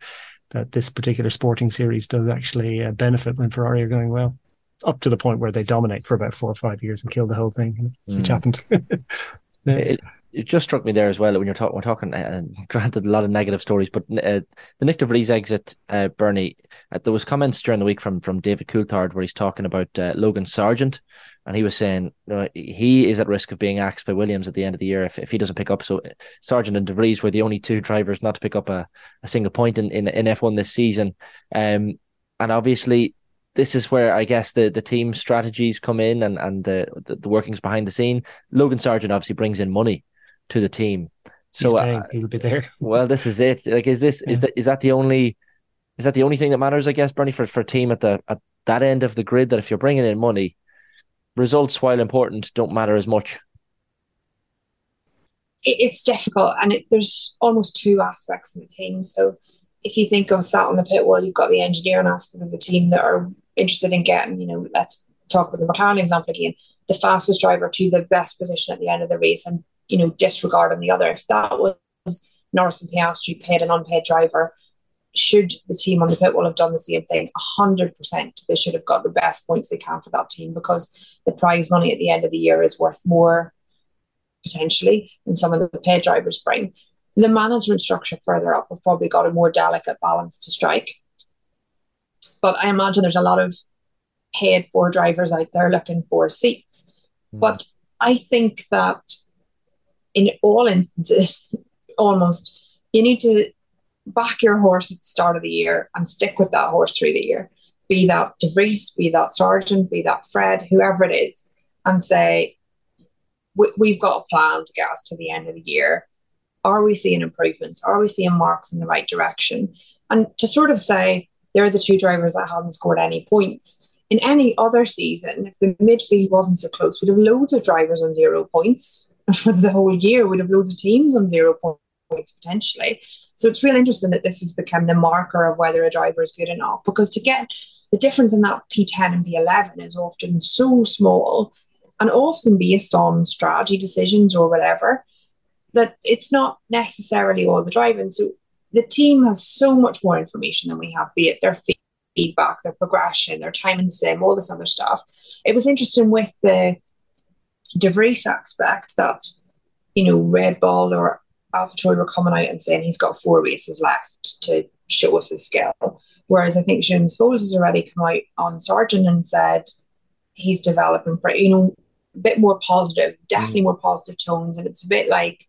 that this particular sporting series does actually uh, benefit when ferrari are going well up to the point where they dominate for about four or five years and kill the whole thing which mm. happened it, it just struck me there as well when you're talking. We're talking, uh, granted, a lot of negative stories, but uh, the Nick de Vries exit, uh, Bernie. Uh, there was comments during the week from from David Coulthard where he's talking about uh, Logan Sargeant, and he was saying he is at risk of being axed by Williams at the end of the year if, if he doesn't pick up. So Sargeant and de Vries were the only two drivers not to pick up a, a single point in, in in F1 this season, um, and obviously this is where I guess the, the team strategies come in and, and the, the, the workings behind the scene. Logan Sargeant obviously brings in money to the team. So uh, he'll be there. Well, this is it. Like, is this yeah. is that is that the only is that the only thing that matters? I guess, Bernie, for for a team at the at that end of the grid, that if you're bringing in money, results, while important, don't matter as much. It's difficult, and it, there's almost two aspects in the team. So, if you think of sat on the pit wall, you've got the engineering aspect of the team that are interested in getting, you know, let's talk about the McLaren example again, the fastest driver to the best position at the end of the race and you know, disregard on the other. If that was Norris and Piastri paid an unpaid driver, should the team on the pit wall have done the same thing? 100%. They should have got the best points they can for that team because the prize money at the end of the year is worth more potentially than some of the paid drivers bring. The management structure further up have probably got a more delicate balance to strike. But I imagine there's a lot of paid for drivers out there looking for seats. Mm. But I think that in all instances, almost, you need to back your horse at the start of the year and stick with that horse through the year. Be that De Vries, be that Sargeant, be that Fred, whoever it is, and say, we've got a plan to get us to the end of the year. Are we seeing improvements? Are we seeing marks in the right direction? And to sort of say, they're the two drivers that haven't scored any points. In any other season, if the midfield wasn't so close, we'd have loads of drivers on zero points for the whole year. We'd have loads of teams on zero points potentially. So it's really interesting that this has become the marker of whether a driver is good or not. Because to get the difference in that P10 and P11 is often so small and often based on strategy decisions or whatever that it's not necessarily all the driving. So the team has so much more information than we have, be it their feedback, their progression, their time in the sim, all this other stuff. It was interesting with the De Vries aspect that, you know, Red Bull or AlphaTauri were coming out and saying he's got four races left to show us his skill. Whereas I think James Vowles has already come out on Sargeant and said he's developing, for, you know, a bit more positive, definitely mm. more positive tones. And it's a bit like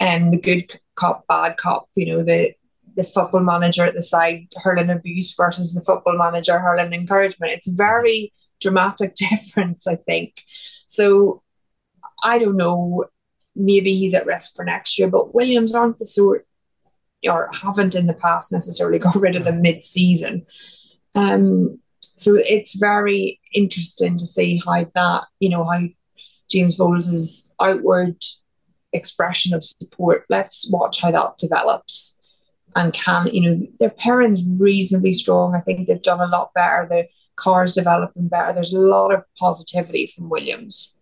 um, the good cop, bad cop, you know, the the football manager at the side hurling abuse versus the football manager hurling encouragement. It's a very dramatic difference, I think. So I don't know, maybe he's at risk for next year, but Williams aren't the sort or haven't in the past necessarily got rid of them mid season. Um, so it's very interesting to see how that, you know, how James Vowles' outward expression of support. Let's watch how that develops. And can, you know, their parents reasonably strong. I think they've done a lot better. The car's developing better. There's a lot of positivity from Williams.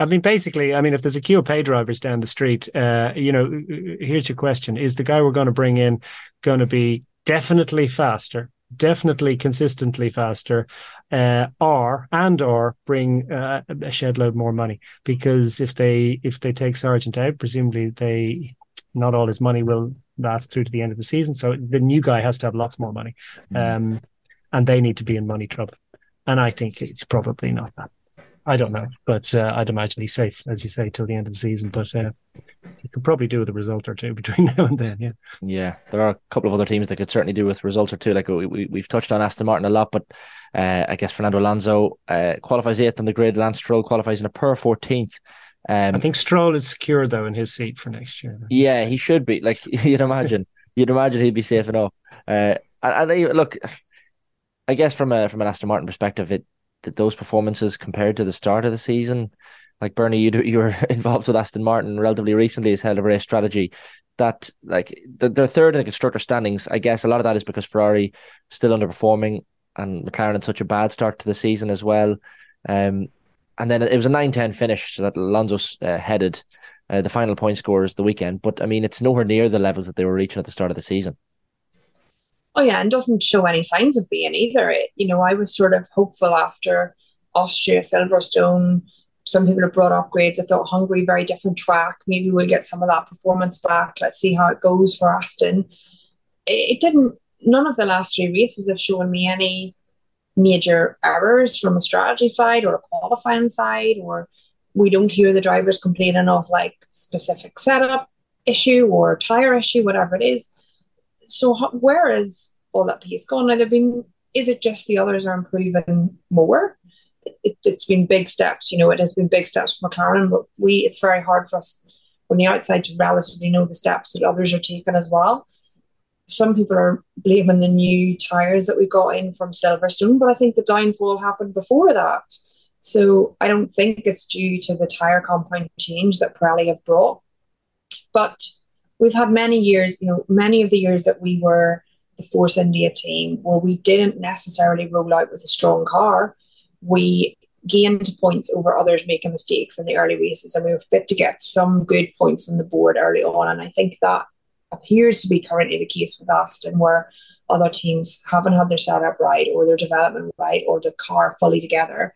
I mean, basically, I mean, if there's a queue of pay drivers down the street, uh, you know, here's your question: Is the guy we're going to bring in going to be definitely faster, definitely consistently faster, uh, or and or bring uh, a shed load more money. Because if they if they take Sargeant out, presumably they not all his money will last through to the end of the season. So the new guy has to have lots more money, um, and they need to be in money trouble. And I think it's probably not that. I don't know, but uh, I'd imagine he's safe, as you say, till the end of the season. But uh, he could probably do with a result or two between now and then. Yeah, yeah. There are a couple of other teams that could certainly do with a result or two. Like we, we we've touched on Aston Martin a lot, but uh, I guess Fernando Alonso uh, qualifies eighth on the grid. Lance Stroll qualifies in a per fourteenth. Um, I think Stroll is secure though in his seat for next year. Yeah, he should be. Like you'd imagine, you'd imagine he'd be safe enough. Uh, and, and look, I guess from a from an Aston Martin perspective, it that those performances compared to the start of the season, like Bernie, you you were involved with Aston Martin relatively recently as head of race strategy. That like they're third in the constructor standings. I guess a lot of that is because Ferrari still underperforming and McLaren had such a bad start to the season as well. Um, and then it was a 9-10 finish that Alonso uh, headed uh, the final point scores the weekend. But I mean, it's nowhere near the levels that they were reaching at the start of the season. Oh yeah, and doesn't show any signs of being either. It, you know, I was sort of hopeful after Austria, Silverstone. Some people have brought upgrades. I thought Hungary, very different track. Maybe we'll get some of that performance back. Let's see how it goes for Aston. It, it didn't. None of the last three races have shown me any major errors from a strategy side or a qualifying side, or we don't hear the drivers complaining of like specific setup issue or tire issue, whatever it is so where is all that pace gone? Now, there've been is it just the others are improving more? It, has been big steps, you know. It has been big steps for McLaren, but we it's very hard for us from the outside to relatively know the steps that others are taking as well. Some people are blaming the new tires that we got in from Silverstone, but I think the downfall happened before that. So I don't think it's due to the tire compound change that Pirelli have brought. But we've had many years, you know, many of the years that we were the Force India team where we didn't necessarily roll out with a strong car. We gained points over others making mistakes in the early races and we were fit to get some good points on the board early on. And I think that appears to be currently the case with Aston, where other teams haven't had their setup right or their development right or the car fully together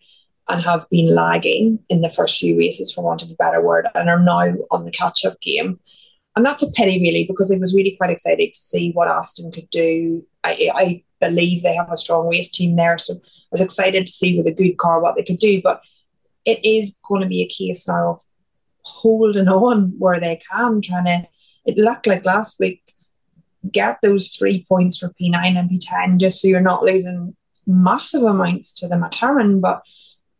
and have been lagging in the first few races, for want of a better word, and are now on the catch up game. And that's a pity, really, because I was really quite excited to see what Aston could do. I, I believe they have a strong race team there. So I was excited to see with a good car what they could do. But it is going to be a case now of holding on where they can, trying to, it looked like last week, get those three points for P9 and P10 just so you're not losing massive amounts to the McLaren. But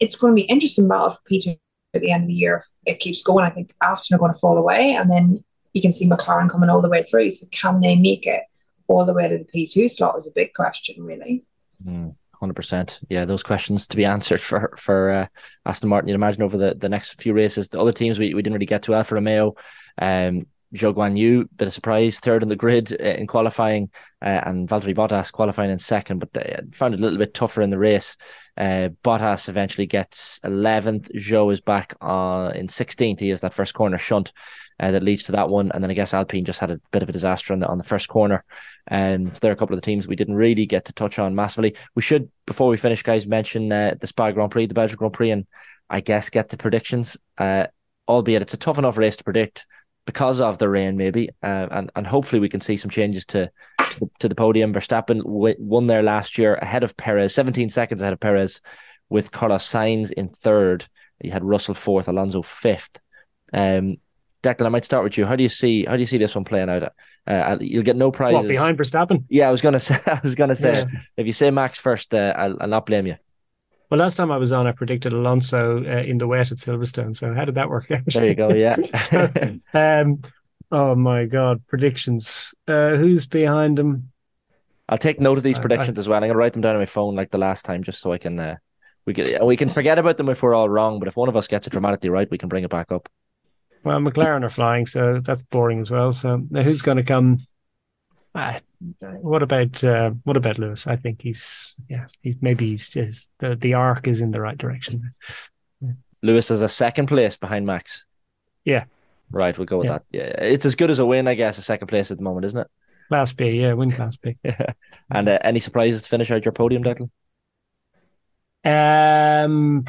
it's going to be interesting battle for P2 at the end of the year if it keeps going. I think Aston are going to fall away. And then you can see McLaren coming all the way through. So can they make it all the way to the P2 slot is a big question, really. Mm. 100%. Yeah, those questions to be answered for for uh, Aston Martin. You'd imagine over the, the next few races. The other teams we, we didn't really get to Alfa Romeo, um, Zhou Guanyu, bit of surprise, third in the grid uh, in qualifying, uh, and Valtteri Bottas qualifying in second, but they found it a little bit tougher in the race. Uh, Bottas eventually gets 11th. Zhou is back uh, in 16th. He has that first corner shunt uh, that leads to that one. And then I guess Alpine just had a bit of a disaster on the on the first corner. And um, so there are a couple of the teams we didn't really get to touch on massively. We should, before we finish, guys, mention uh, the Spa Grand Prix, the Belgian Grand Prix, and I guess get the predictions. Uh, albeit it's a tough enough race to predict because of the rain, maybe, uh, and and hopefully we can see some changes to to the, to the podium. Verstappen w- won there last year ahead of Perez, 17 seconds ahead of Perez, with Carlos Sainz in third. You had Russell fourth, Alonso fifth. Um, Declan, I might start with you. How do you see how do you see this one playing out? Uh, you'll get no prizes. What, behind Verstappen? Yeah, I was gonna say. I was gonna say. Yeah. If you say Max first, uh, I'll, I'll not blame you. Well, last time I was on, I predicted Alonso uh, in the wet at Silverstone. So how did that work out? There you go. Yeah. so, um, oh my God, predictions. Uh, who's behind him? I'll take note of these predictions I, as well. I'm gonna write them down on my phone like the last time, just so I can. Uh, we can we can forget about them if we're all wrong, but if one of us gets it dramatically right, we can bring it back up. Well, McLaren are flying, so that's boring as well. So now who's going to come? Uh, what about uh, what about Lewis? I think he's yeah, he's maybe he's just the the arc is in the right direction. Yeah. Lewis is a second place behind Max. Yeah. Right, we'll go with yeah. that. Yeah, it's as good as a win, I guess. A second place at the moment, isn't it? Class B, yeah, win Class B. and uh, any surprises to finish out your podium, Declan? Um,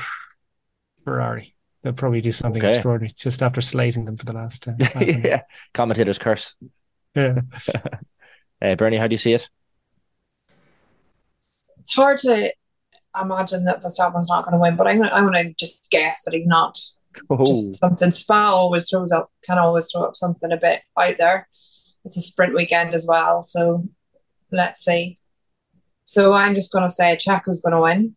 Ferrari. They'll probably do something Okay. extraordinary just after slating them for the last. Uh, an yeah, commentator's curse. yeah. Uh, Bernie, how do you see it? It's hard to imagine that Verstappen's not going to win, but I'm going to just guess that he's not. Oh, Just something. Spa always throws up, can always throw up something a bit out there. It's a sprint weekend as well, so let's see. So I'm just going to say Checo's going to win,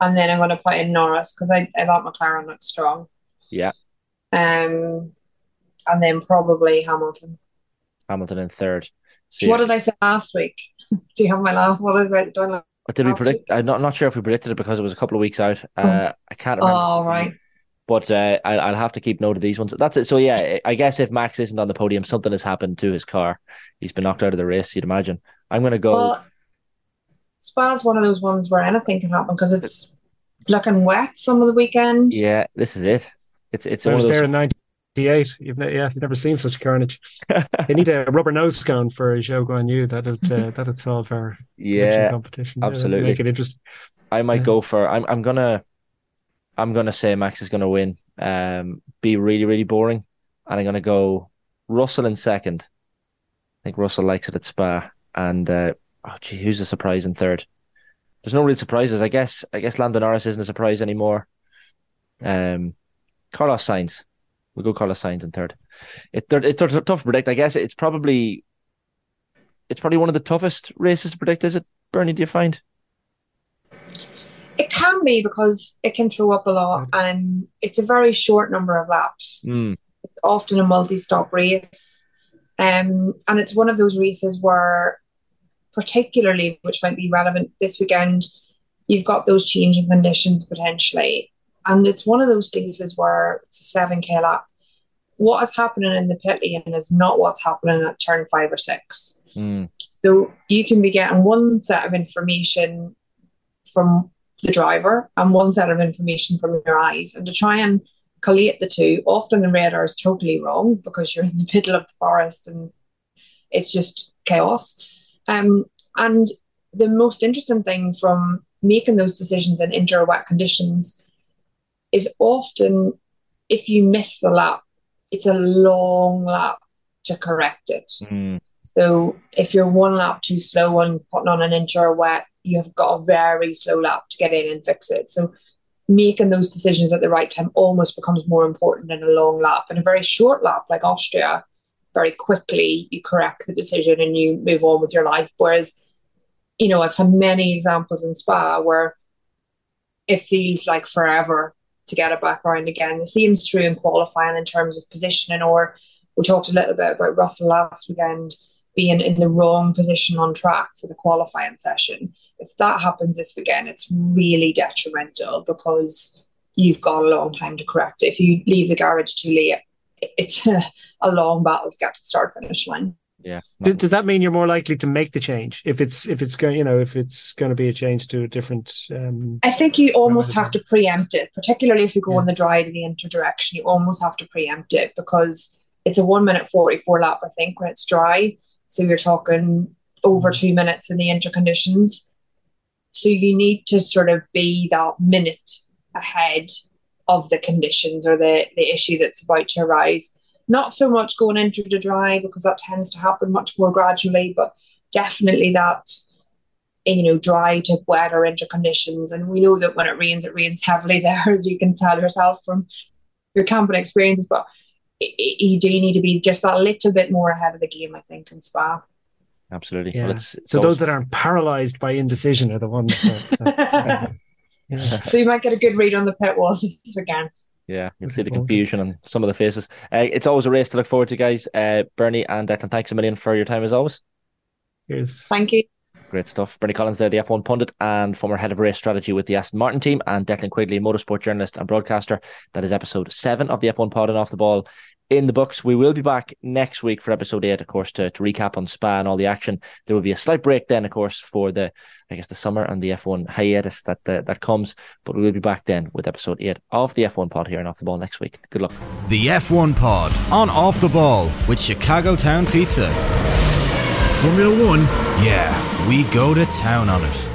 and then I'm going to put in Norris because I, I thought McLaren looked strong. Yeah. Um, and then probably Hamilton. Hamilton in third. So, yeah. What did I say last week? Do you have my last? What did I done? Did we predict? Week? I'm not, not sure if we predicted it because it was a couple of weeks out. Oh. Uh, oh. I can't remember. Oh, right. But uh, I, I'll have to keep note of these ones. That's it. So yeah, I guess if Max isn't on the podium, something has happened to his car. He's been knocked out of the race. You'd imagine. I'm going to go. Well, Spa's one of those ones where anything can happen because it's looking wet some of the weekend. Yeah, this is it. It's it's. I those... there in 90- eight. You've ne- yeah, you've never seen such carnage. they need a rubber nose cone for Zhou Guanyu. That'd uh, that'd solve our yeah competition. Absolutely, make it interesting. I might go for. I'm I'm gonna I'm gonna say Max is gonna win. Um, be really really boring, and I'm gonna go Russell in second. I think Russell likes it at Spa, and uh, oh gee, who's a surprise in third? There's no real surprises, I guess. I guess Lando Norris isn't a surprise anymore. Um, Carlos Sainz we'll go Carlos Sainz in third. It, it's tough tough to predict. I guess it's probably it's probably one of the toughest races to predict. Is it, Bernie? Do you find? It can be because it can throw up a lot and it's a very short number of laps. Mm, It's often a multi stop race. Um, and it's one of those races where, particularly, which might be relevant this weekend, you've got those changing conditions potentially. And it's one of those places where it's a 7k lap. What is happening in the pit lane is not what's happening at turn five or six. mm, So you can be getting one set of information from the driver and one set of information from your eyes. And to try and collate the two, often the radar is totally wrong because you're in the middle of the forest and it's just chaos. Um, and the most interesting thing from making those decisions in inter wet conditions is often if you miss the lap, it's a long lap to correct it. mm. So if you're one lap too slow and putting on an inter or wet, you've got a very slow lap to get in and fix it. So making those decisions at the right time almost becomes more important than a long lap. In a very short lap like Austria, very quickly you correct the decision and you move on with your life. Whereas, you know, I've had many examples in Spa where it feels like forever to get it back around again. The same's true in qualifying in terms of positioning, or we talked a little bit about Russell last weekend being in the wrong position on track for the qualifying session. If that happens this weekend, it's really detrimental because you've got a long time to correct. If you leave the garage too late, it's a, a long battle to get to the start finish line. Yeah. Does, does that mean you're more likely to make the change if it's if it's going you know if it's going to be a change to a different um, I think you almost have to preempt it, particularly if you go Yeah. on the dry to the inter direction. You almost have to preempt it because it's a one minute 44 lap, I think, when it's dry. So you're talking over two minutes in the inter conditions. So you need to sort of be that minute ahead of the conditions or the, the issue that's about to arise. Not so much going into the dry because that tends to happen much more gradually, but definitely that you know, dry to wet or inter conditions. And we know that when it rains, it rains heavily there, as you can tell yourself from your camping experiences. But i i you do need to be just a little bit more ahead of the game, I think, in Spa. Absolutely. yeah. Well, it's, it's so always- those that aren't paralyzed by indecision are the ones that, that yeah. so you might get a good read on the pit walls this weekend. Yeah, you'll see the Looking forward to it. confusion on some of the faces. Uh, it's always a race to look forward to, guys. Uh, Bernie and Declan, thanks a million for your time as always. Cheers. Thank you. Great stuff. Bernie Collins there, the F1 pundit and former head of race strategy with the Aston Martin team, and Declan Quigley, motorsport journalist and broadcaster. That is episode seven of the F1 pod and off the ball in the books. We will be back next week for episode eight, of course, to, to recap on Spa and all the action. There will be a slight break then, of course, for the I guess the summer and the F1 hiatus that uh, that comes. But we will be back then with episode eight of the F1 pod here and off the ball next week. Good luck. The F1 Pod on Off the Ball with Chicago Town Pizza. Formula One. Yeah, we go to town on it.